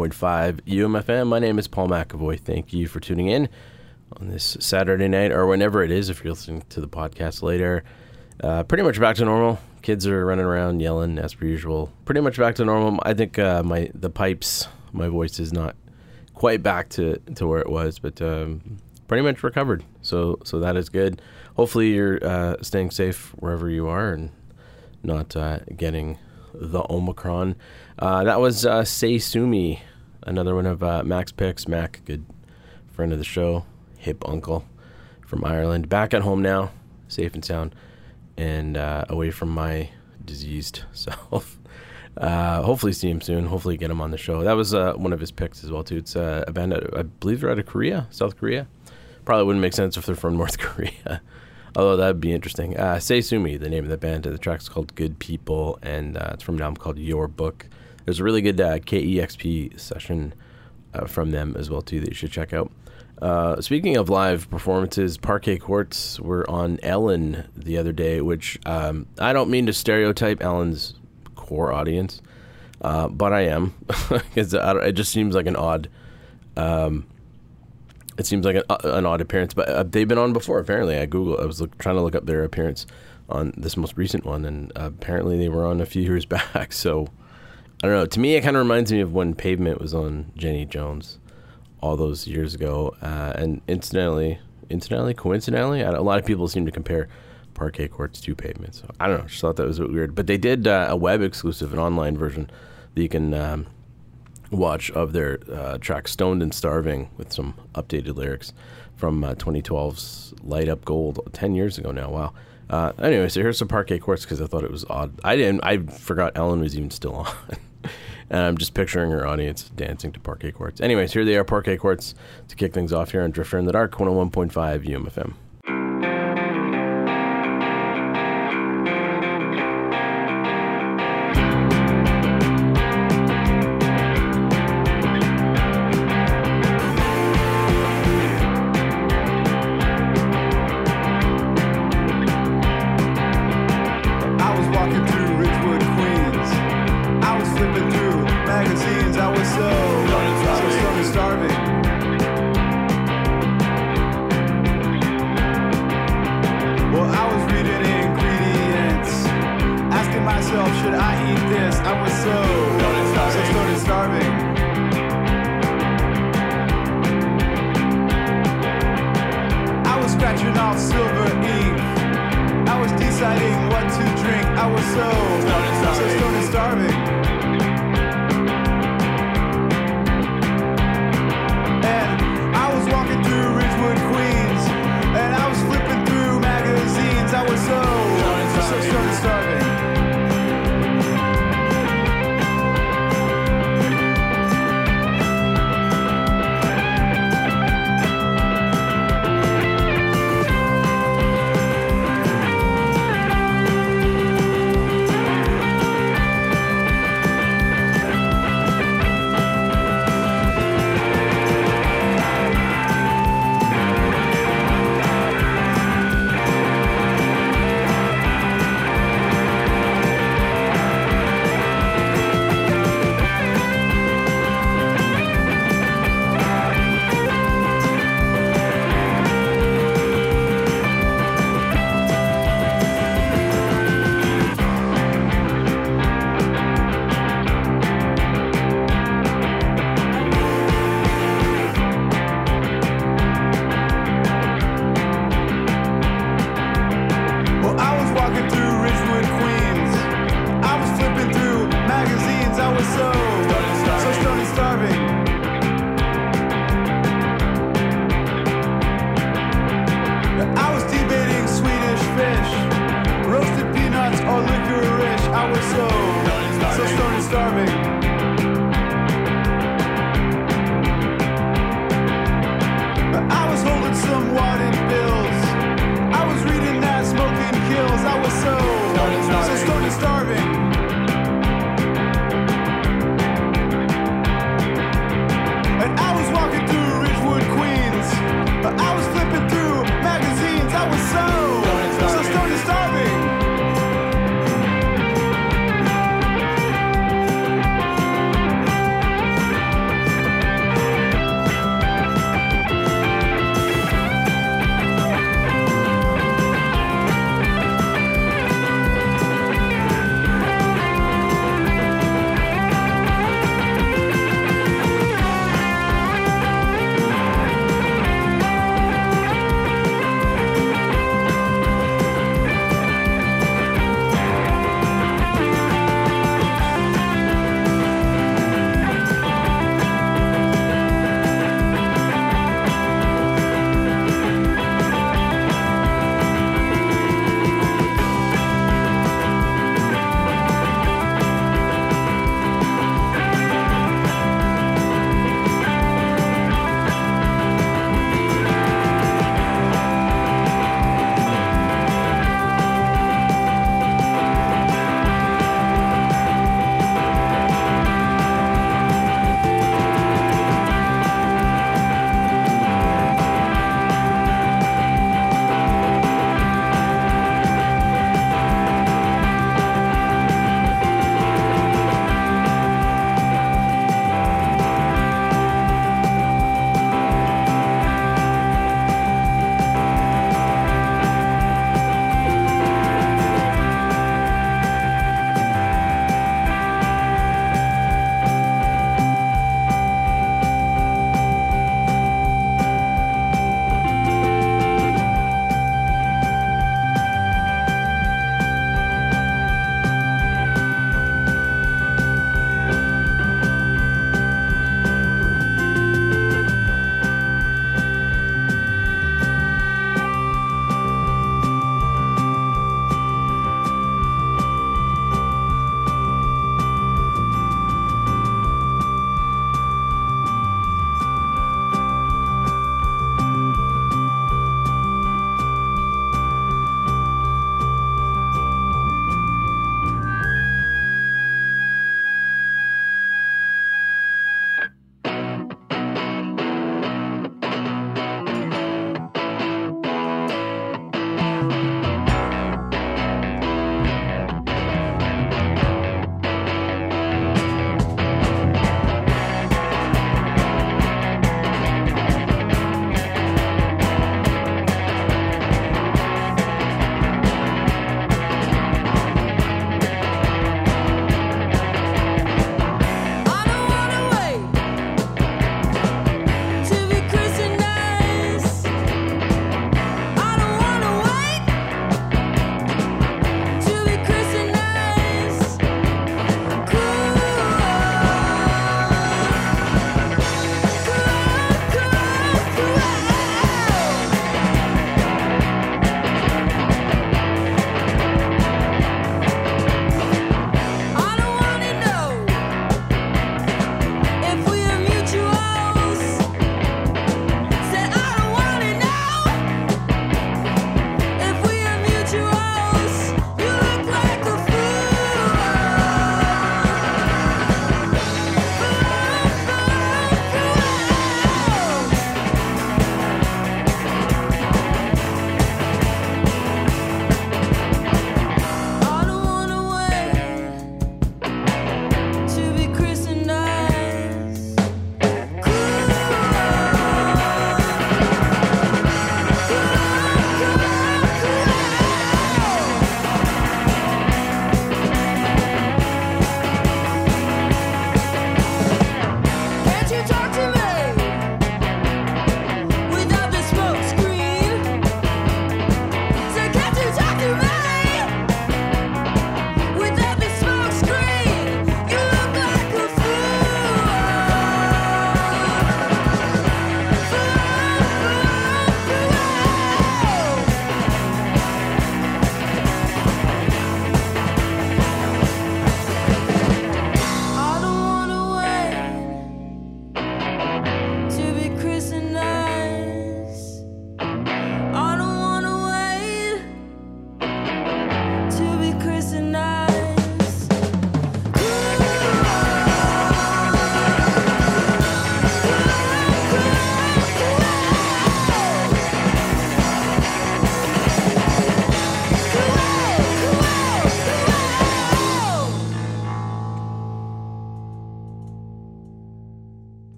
101.5 UMFM. My name is Paul McAvoy. Thank you for tuning in on this Saturday night or whenever it is if you're listening to the podcast later. Uh, pretty much back to normal. Kids are running around yelling as per usual. Pretty much back to normal. I think uh, my the pipes, my voice is not quite back to, to where it was, but um, pretty much recovered. So so that is good. Hopefully you're uh, staying safe wherever you are and not uh, getting the Omicron. Uh, that was uh, Say Sue Me, another one of uh, picks. Mac, good friend of the show, hip uncle from Ireland. Back at home now, safe and sound, and uh, away from my diseased self. Uh, hopefully see him soon. Hopefully get him on the show. That was uh, one of his picks as well too. It's a band, I believe they're out of Korea, South Korea. Probably wouldn't make sense if they're from North Korea. Although that'd be interesting. Uh, Say Sue Me, the name of the band. The track's called Good People, and uh, it's from an album called Your Book. There's a really good uh, KEXP session uh, from them as well too that you should check out. Uh, speaking of live performances, Parquet Courts were on Ellen the other day, which um, I don't mean to stereotype Ellen's core audience, uh, but I am because it just seems like an odd. Um, it seems like an, an odd appearance, but uh, they've been on before. Apparently, I Google. I was look, trying to look up their appearance on this most recent one, and uh, apparently they were on a few years back. So I don't know. To me, it kind of reminds me of when Pavement was on Jenny Jones all those years ago. Uh, and incidentally, incidentally, coincidentally, a lot of people seem to compare parquet courts to pavement. So I don't know. Just thought that was a bit weird. But they did uh, a web exclusive, an online version that you can um, watch of their uh, track "Stoned and Starving" with some updated lyrics from uh, 2012's "Light Up Gold" ten years ago now. Wow. Uh, anyway, so here's some parquet courts because I thought it was odd. I didn't. I forgot Ellen was even still on. And I'm just picturing her audience dancing to parquet courts. Anyways, here they are, parquet courts, to kick things off here on Drifter in the Dark, 101.5 UMFM.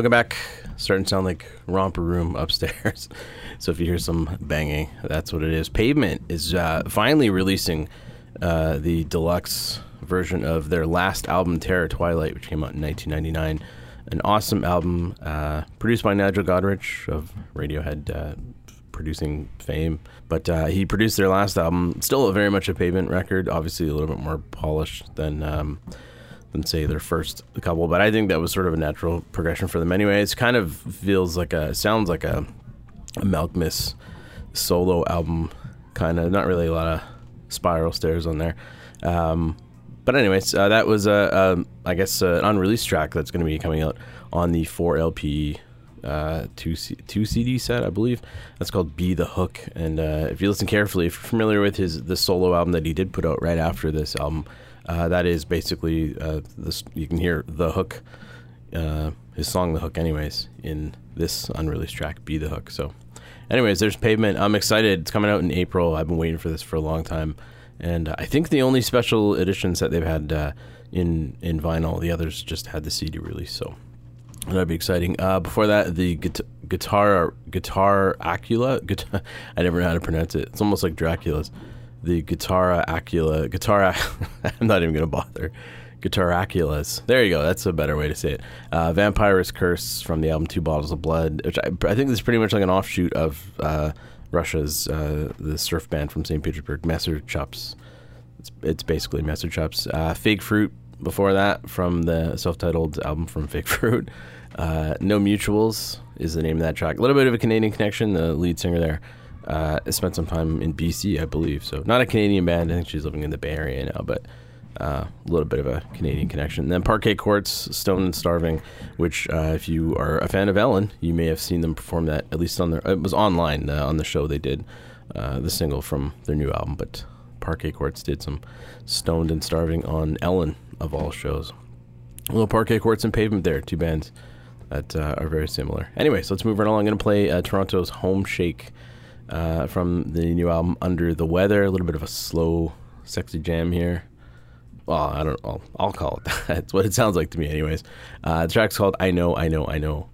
Welcome back. Starting to sound like romper room upstairs. so if you hear some banging, that's what it is. Pavement is uh, finally releasing uh, the deluxe version of their last album, Terror Twilight, which came out in 1999. An awesome album uh, produced by Nigel Godrich of Radiohead uh, producing fame. But uh, he produced their last album, still very much a pavement record, obviously a little bit more polished than um, than say their first couple. But I think that was sort of a natural progression for them anyway. It's kind of feels like a sounds like a, a Malkmus solo album, kind of not really a lot of spiral stairs on there. Um, but anyways, uh, that was a, a I guess an unreleased track that's going to be coming out on the 4LP uh, two C- two CD set, I believe. That's called "Be the Hook." And uh, if you listen carefully, if you're familiar with his the solo album that he did put out right after this album, uh, that is basically uh, this. You can hear the hook, uh, his song "The Hook," anyways, in this unreleased track, "Be the Hook." So, anyways, there's Pavement. I'm excited. It's coming out in April. I've been waiting for this for a long time, and I think the only special editions that they've had uh, in in vinyl, the others just had the CD release. So. That'd be exciting. Uh, before that, the guitar, guitar, guitar Acula. Guitar, I never know how to pronounce it. It's almost like Dracula's. The Guitarra Acula. Guitar. I'm not even gonna bother. Guitar Aculas. There you go. That's a better way to say it. Uh, Vampirus Curse from the album Two Bottles of Blood, which I, I think is pretty much like an offshoot of uh, Russia's uh, the surf band from St. Petersburg, Messer Chups. It's, it's basically Messer Chups. Uh, Fake Fruit before that from the self-titled album from Fake Fruit. Uh, no Mutuals is the name of that track. A little bit of a Canadian connection. The lead singer there uh, spent some time in BC, I believe. So not a Canadian band. I think she's living in the Bay Area now, but uh, a little bit of a Canadian connection. And then Parquet Courts, Stone and Starving, which uh, if you are a fan of Ellen, you may have seen them perform that at least on their. It was online uh, on the show they did uh, the single from their new album, but Parquet Courts did some Stoned and Starving on Ellen of all shows. A little Parquet Courts and Pavement there, two bands that uh, are very similar. Anyway, so let's move right along. I'm going to play Toronto's Home Shake uh, from the new album Under the Weather. A little bit of a slow, sexy jam here. Well, I don't. I'll, I'll call it that. That's what it sounds like to me, anyways. Uh, the track's called "I Know, I Know, I Know."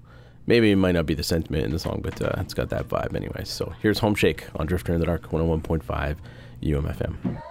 Maybe it might not be the sentiment in the song, but uh, it's got that vibe, anyways. So here's "Home Shake" on Drifter in the Dark, 101.5 UMFM.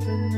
The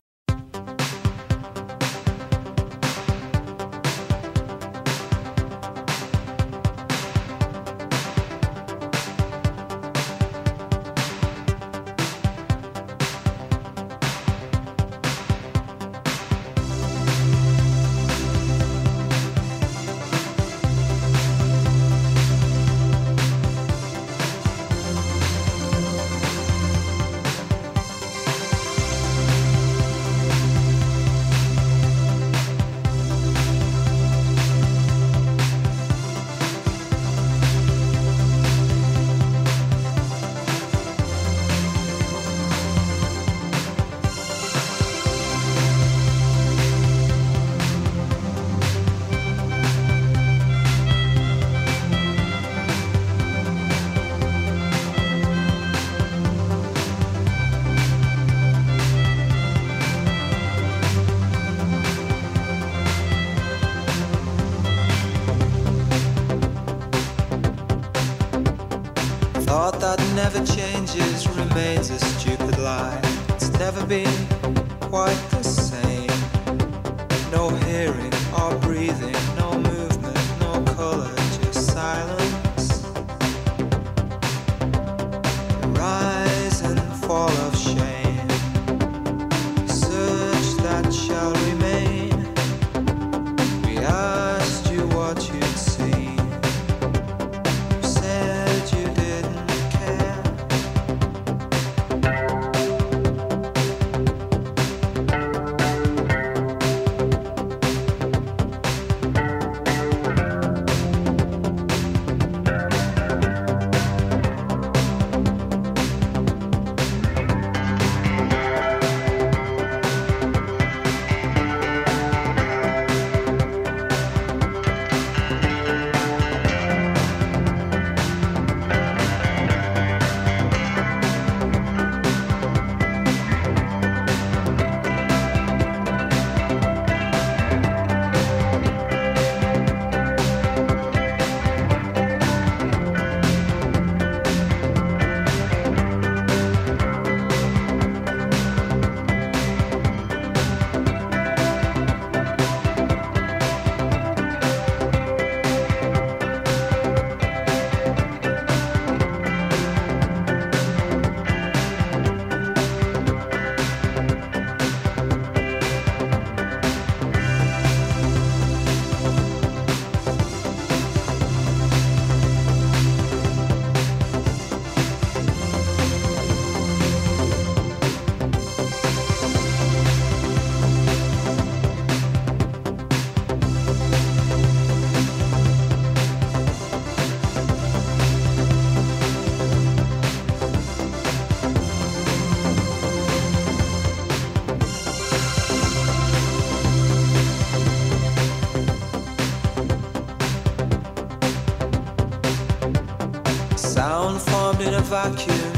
thought that never changes remains a stupid lie. It's never been quite the same. No hearing. Vacuum may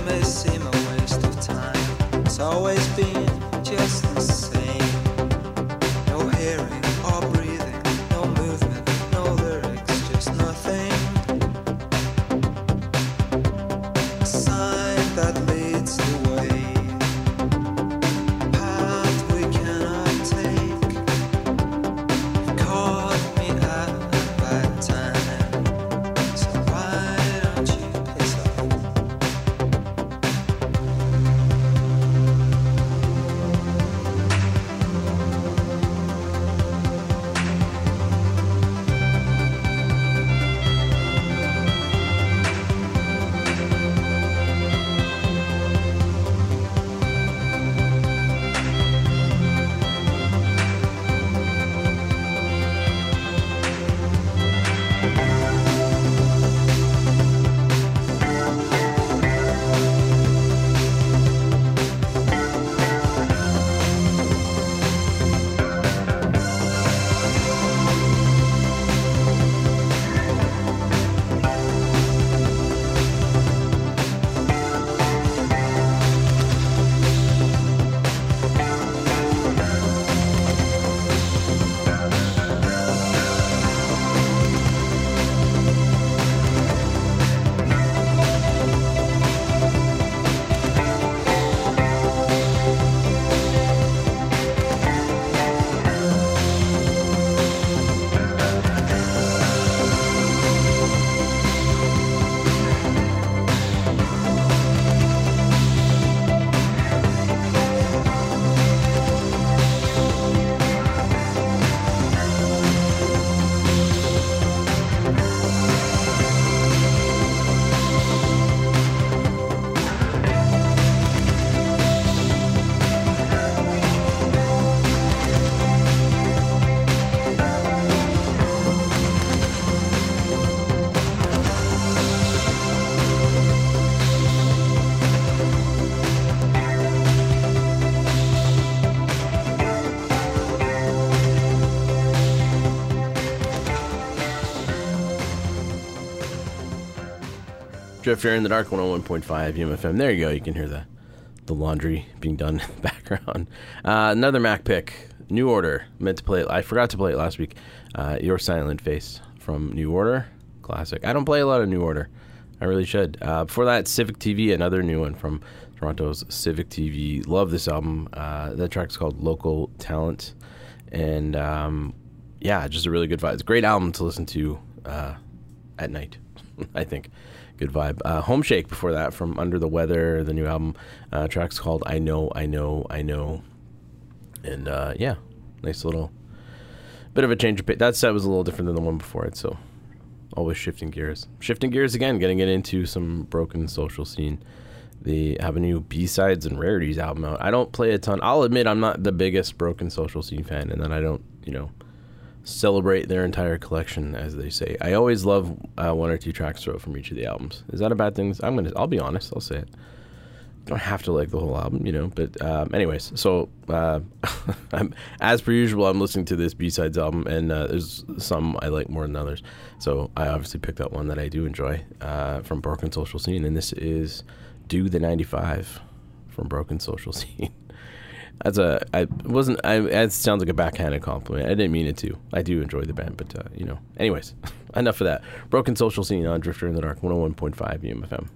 Drifter in the Dark 101.5 UMFM. There you go. You can hear the, the laundry being done in the background. Uh, another Mac pick. New Order. Meant to play it. I forgot to play it last week. Uh, Your Silent Face from New Order. Classic. I don't play a lot of New Order. I really should. Uh, before that, Civic TV, another new one from Toronto's Civic TV. Love this album. Uh, that track's called Local Talent. And um, yeah, just a really good vibe. It's a great album to listen to uh, at night, I think. Good vibe. Uh, Homeshake before that from Under the Weather, the new album. Uh, track's called I Know, I Know, I Know. And uh, yeah, nice little bit of a change of pace. That set was a little different than the one before it, so always shifting gears. Shifting gears again, getting it into some broken social scene. They have a new B sides and rarities album out. I don't play a ton. I'll admit I'm not the biggest broken social scene fan, and then I don't, you know, celebrate their entire collection, as they say. I always love uh, one or two tracks throughout from each of the albums. Is that a bad thing? I'm gonna. I'll be honest. I'll say it. Don't have to like the whole album, you know. But um, anyways, so uh, as per usual, I'm listening to this B sides album, and uh, there's some I like more than others. So I obviously picked out one that I do enjoy uh, from Broken Social Scene, and this is "Do the '95" from Broken Social Scene. That's a. I wasn't. I. That sounds like a backhanded compliment. I didn't mean it to. I do enjoy the band, but uh, you know. Anyways, enough of that. Broken social scene on Drifter in the Dark, 101.5 UMFM.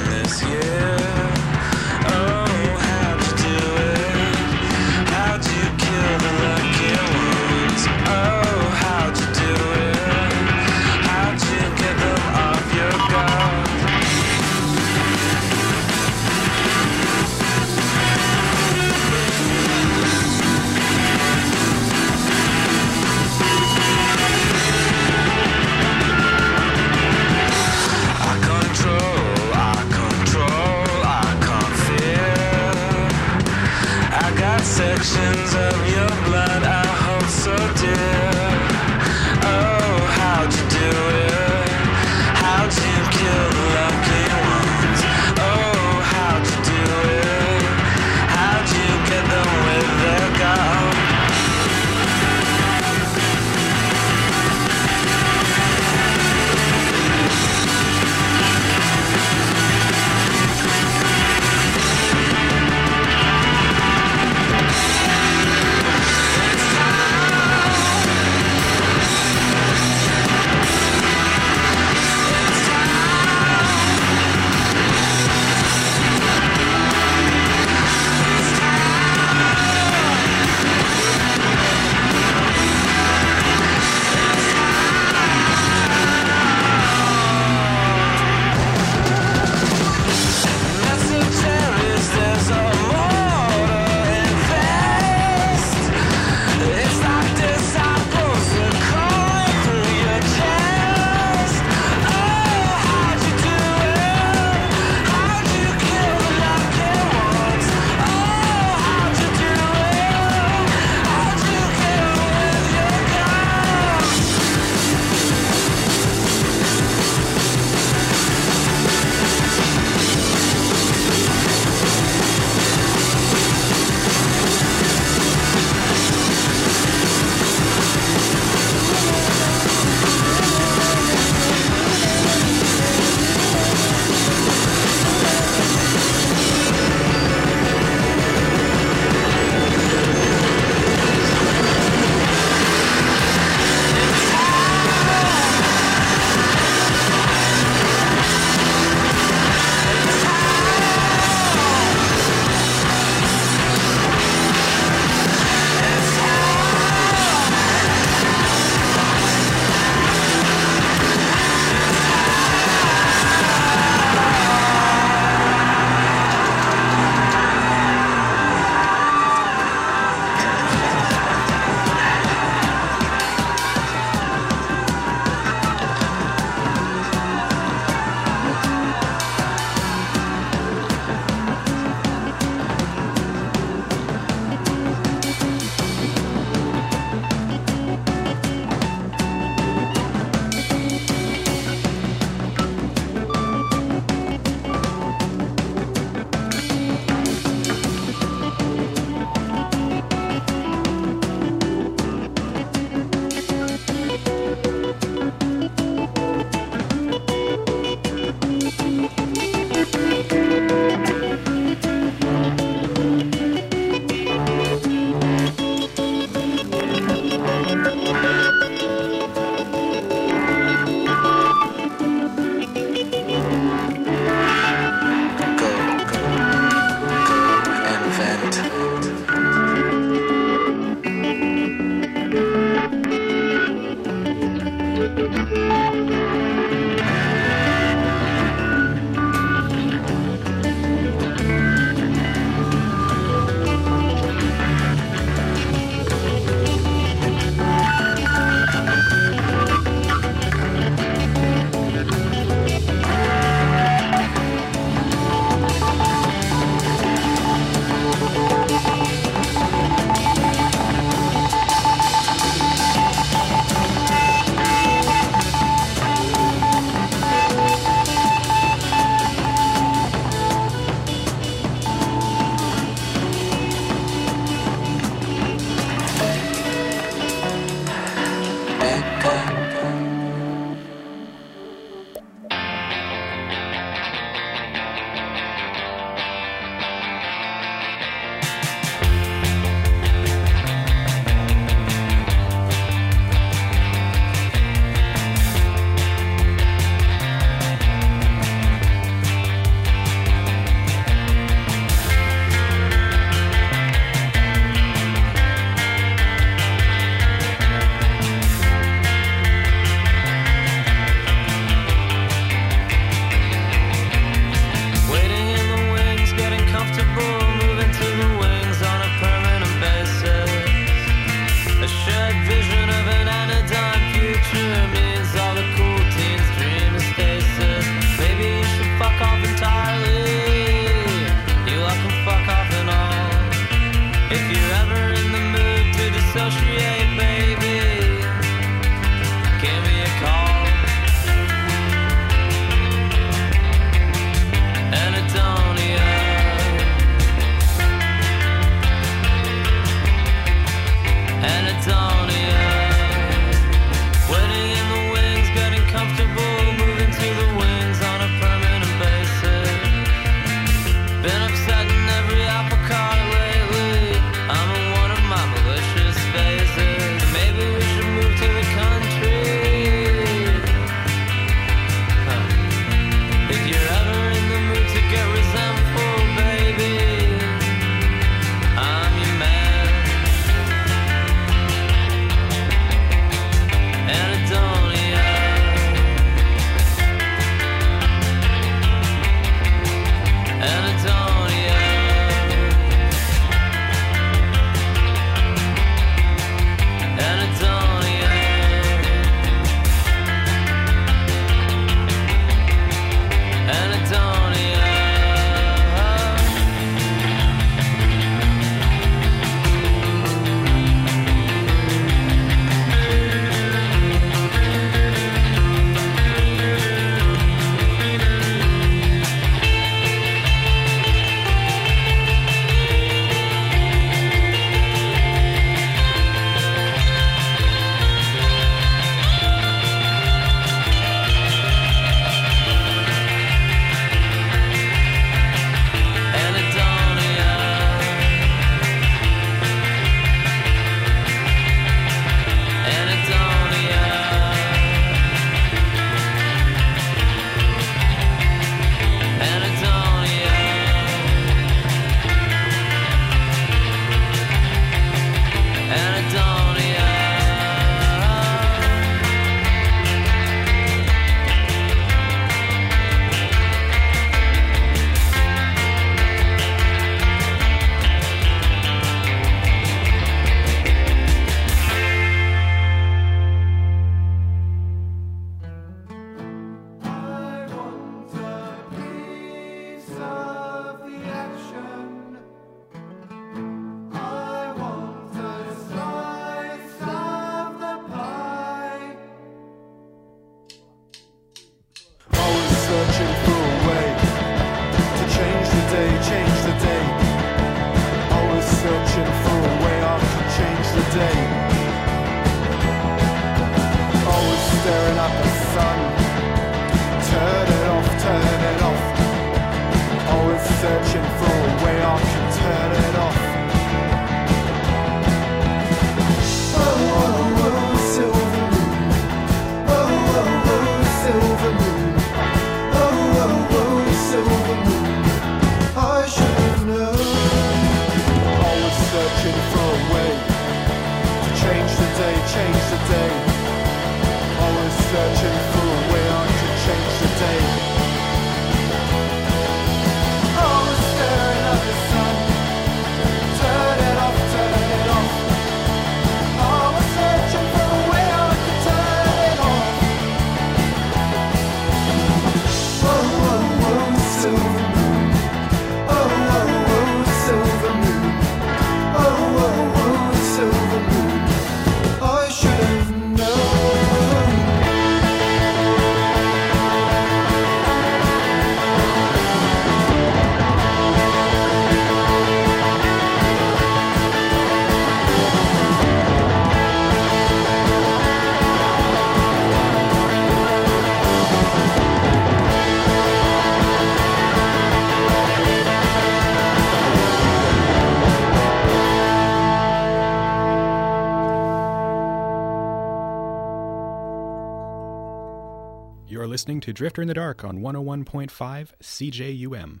listening to Drifter in the Dark on 101.5 CJUM.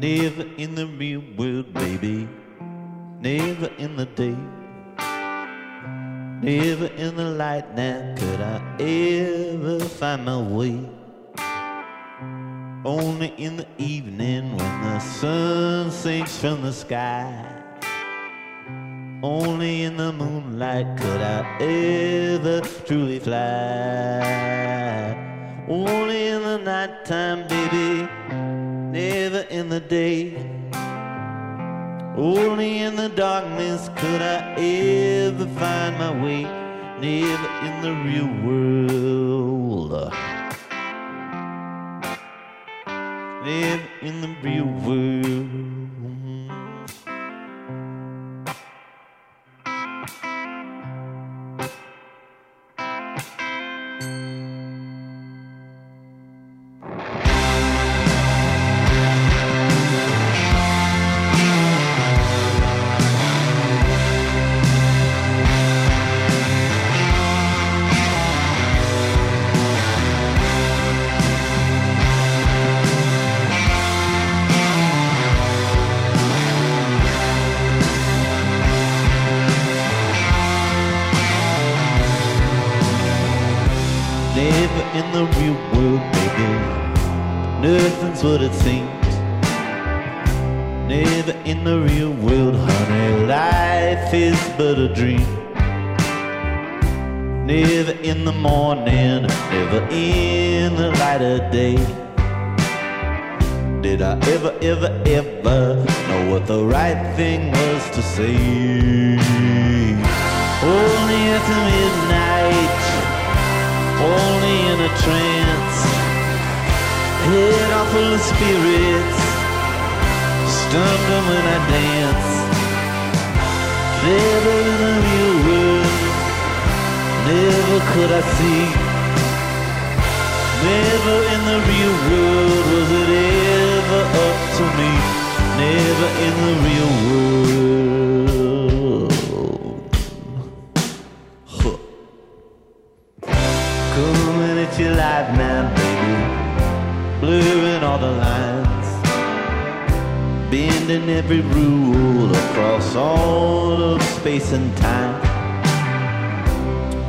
Never in the real world, baby. Never in the day. Never in the light now could I ever find my way. Only in the evening when the sun sinks from the sky. Only in the moonlight could I ever truly fly. Only in the nighttime, baby, never in the day. Only in the darkness could I ever find my way, never in the real world. Never in the real world. In the light of day. Did I ever, ever, ever know what the right thing was to say? Only after midnight only in a trance. Head off full of spirits, stumbling when I dance. Never in the real world, never could I see. Never in the real world was it ever up to me. Never in the real world. Huh. Coming at you live now, baby. Blurring all the lines. Bending every rule across all of space and time.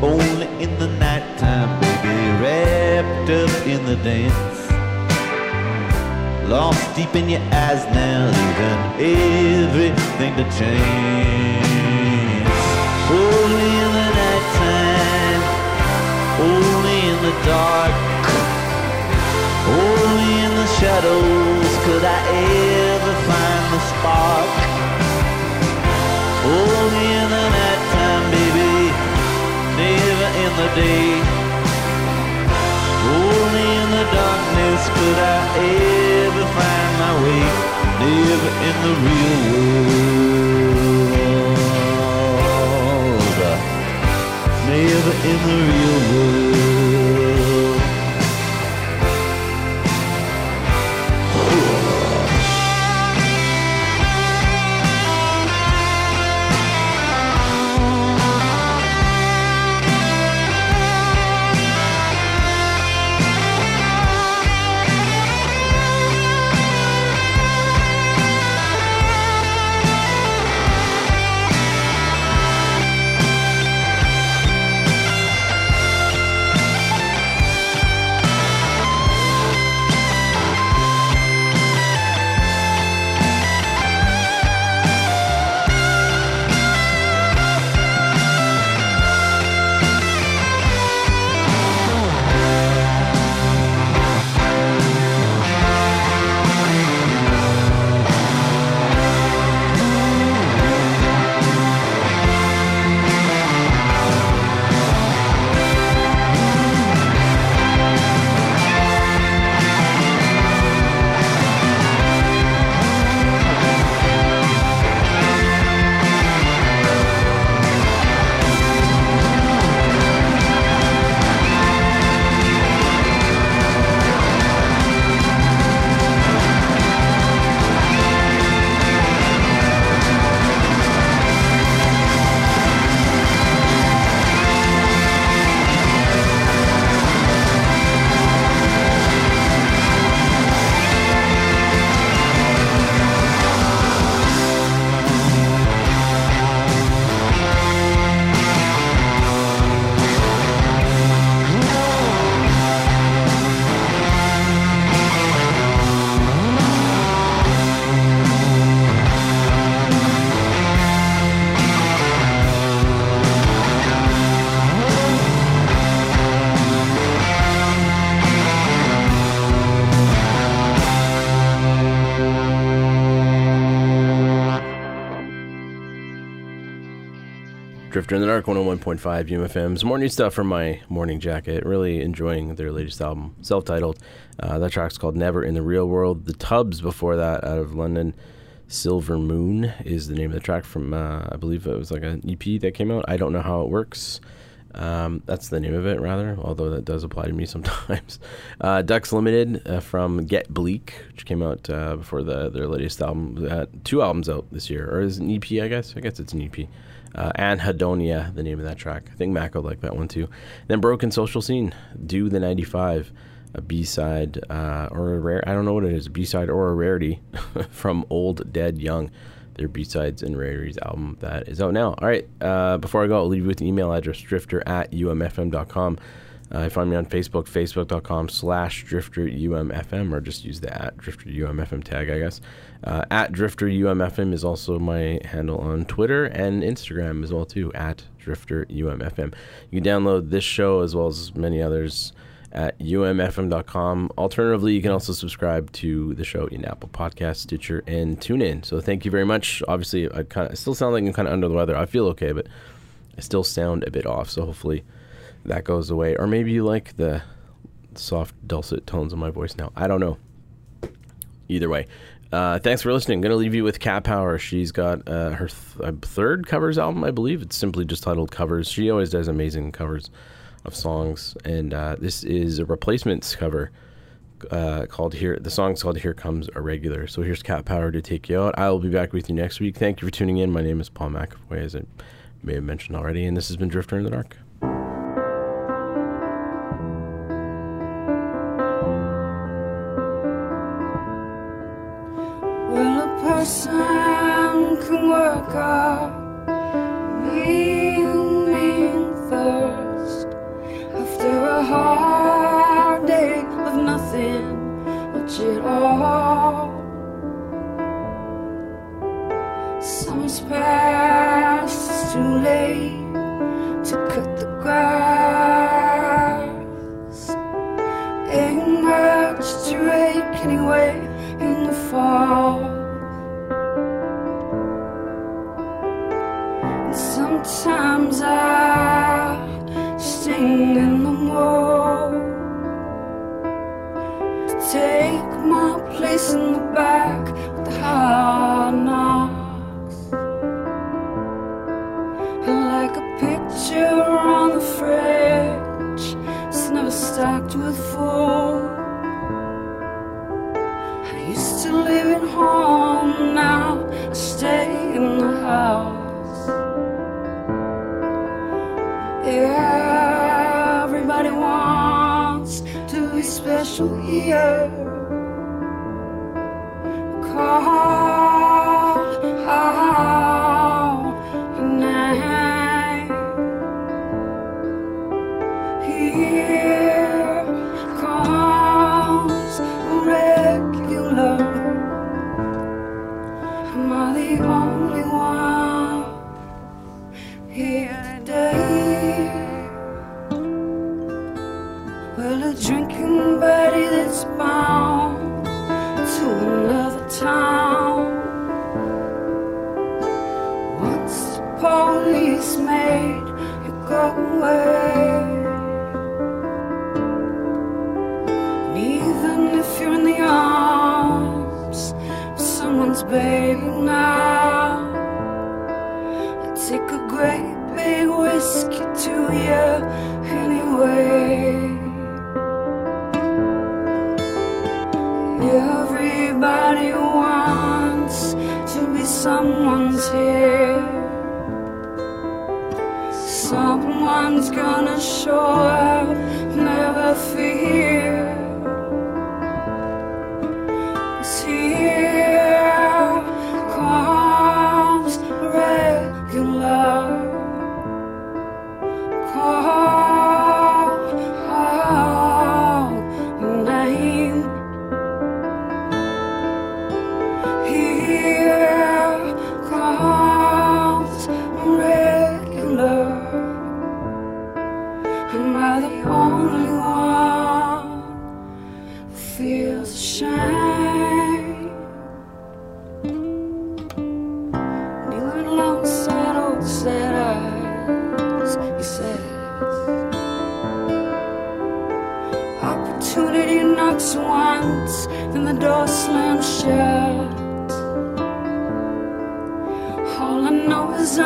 Only in the nighttime, in the dance. Lost deep in your eyes now, leaving everything to change. Only in the nighttime. Only in the dark, only in the shadows could I ever find the spark. Only in the nighttime, baby, never in the day. Only in the darkness could I ever find my way. Never in the real world never in the real world. Drifter in the Dark 101.5 UMFM. Some more new stuff from my morning jacket. Really enjoying their latest album, self titled. Uh, that track's called Never in the Real World. The Tubs before that, out of London. Silver Moon is the name of the track from, uh, I believe it was like an EP that came out. I don't know how it works. Um, that's the name of it, rather, although that does apply to me sometimes. Uh, Ducks Limited uh, from Get Bleak, which came out uh, before the, their latest album. Uh, two albums out this year, or is it an EP, I guess? I guess it's an EP. Uh, and Hedonia, the name of that track. I think Mac will like that one too. Then Broken Social Scene, Do the 95, a B side uh, or a rare, I don't know what it is, B side or a rarity from Old Dead Young their B-Sides and Rarities album that is out now. All right, uh, before I go, I'll leave you with the email address, drifter at umfm.com. Uh, find me on Facebook, facebook.com slash drifter umfm, or just use the at drifter umfm tag, I guess. Uh, at drifter umfm is also my handle on Twitter and Instagram as well, too, at drifter umfm. You can download this show as well as many others at umfm.com. Alternatively, you can also subscribe to the show in Apple Podcasts, Stitcher, and TuneIn. So thank you very much. Obviously, I kind of I still sound like I'm kind of under the weather. I feel okay, but I still sound a bit off. So hopefully that goes away. Or maybe you like the soft, dulcet tones of my voice now. I don't know. Either way. Uh, thanks for listening. I'm going to leave you with Cat Power. She's got uh, her th- uh, third covers album, I believe. It's simply just titled Covers. She always does amazing covers of songs, and uh, this is a replacements cover uh, called "Here." The song's called "Here Comes a Regular." So here's Cat Power to take you out. I will be back with you next week. Thank you for tuning in. My name is Paul McAvoy, as I may have mentioned already, and this has been Drifter in the Dark. Summer's past, it's too late to cut the grass.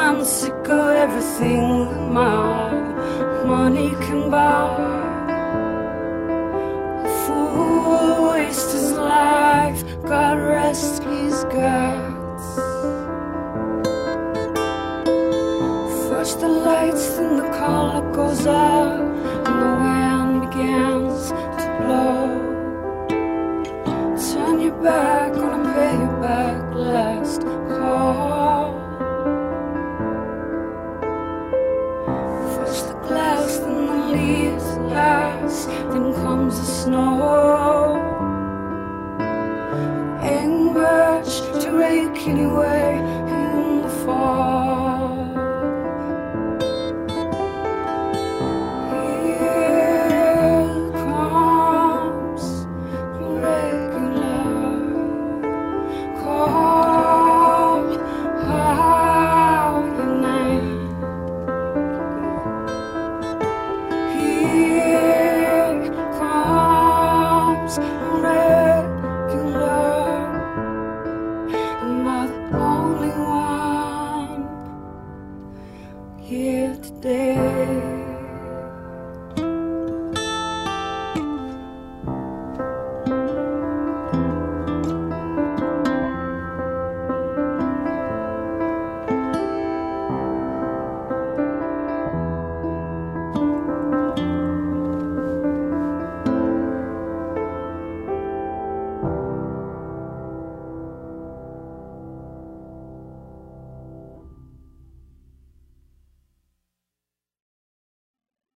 I'm sick of everything that my money can buy. Fool waste his life, God rest his guts. First the lights, then the color goes out, and the wind begins to blow. Turn your back, comes the snow. Much to rake anyway.